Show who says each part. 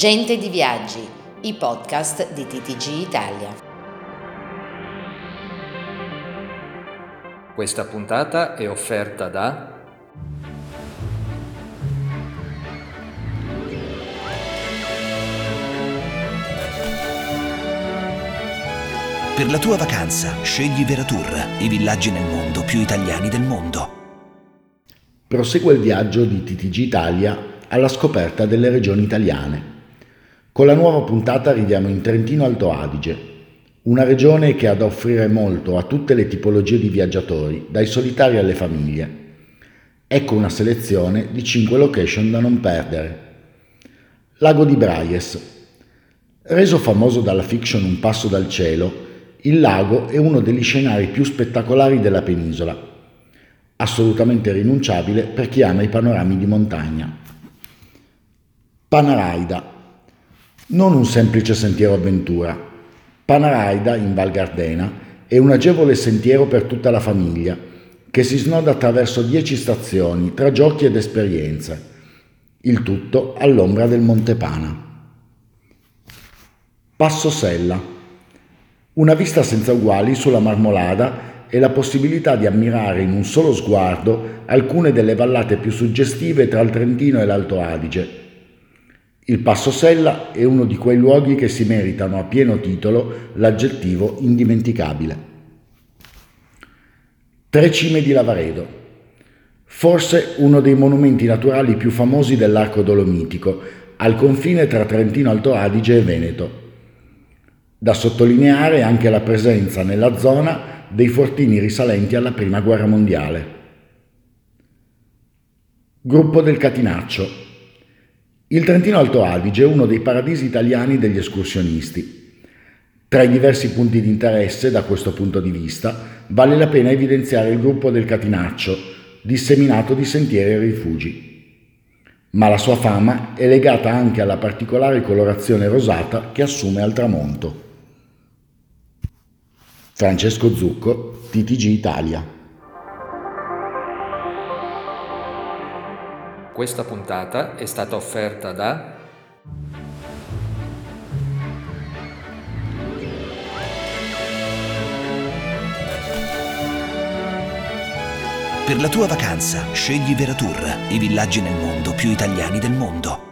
Speaker 1: Gente di Viaggi, i podcast di TTG Italia.
Speaker 2: Questa puntata è offerta da
Speaker 3: Per la tua vacanza scegli Veratur, i villaggi nel mondo più italiani del mondo.
Speaker 4: Prosegue il viaggio di TTG Italia alla scoperta delle regioni italiane. Con la nuova puntata arriviamo in Trentino Alto Adige, una regione che ha da offrire molto a tutte le tipologie di viaggiatori, dai solitari alle famiglie. Ecco una selezione di 5 location da non perdere. Lago di Braies. Reso famoso dalla fiction Un passo dal cielo, il lago è uno degli scenari più spettacolari della penisola, assolutamente rinunciabile per chi ama i panorami di montagna. Panaraida non un semplice sentiero avventura. Panaraida, in Val Gardena, è un agevole sentiero per tutta la famiglia, che si snoda attraverso dieci stazioni tra giochi ed esperienze. Il tutto all'ombra del Monte Pana. Passo Sella. Una vista senza uguali sulla Marmolada e la possibilità di ammirare in un solo sguardo alcune delle vallate più suggestive tra il Trentino e l'Alto Adige il Passo Sella è uno di quei luoghi che si meritano a pieno titolo l'aggettivo indimenticabile. Tre cime di Lavaredo. Forse uno dei monumenti naturali più famosi dell'arco dolomitico, al confine tra Trentino Alto Adige e Veneto. Da sottolineare anche la presenza nella zona dei fortini risalenti alla Prima Guerra Mondiale. Gruppo del Catinaccio, il Trentino Alto Adige è uno dei paradisi italiani degli escursionisti. Tra i diversi punti di interesse da questo punto di vista vale la pena evidenziare il gruppo del Catinaccio, disseminato di sentieri e rifugi. Ma la sua fama è legata anche alla particolare colorazione rosata che assume al tramonto. Francesco Zucco, TTG Italia.
Speaker 2: Questa puntata è stata offerta da
Speaker 3: Per la tua vacanza scegli Veratur, i villaggi nel mondo più italiani del mondo.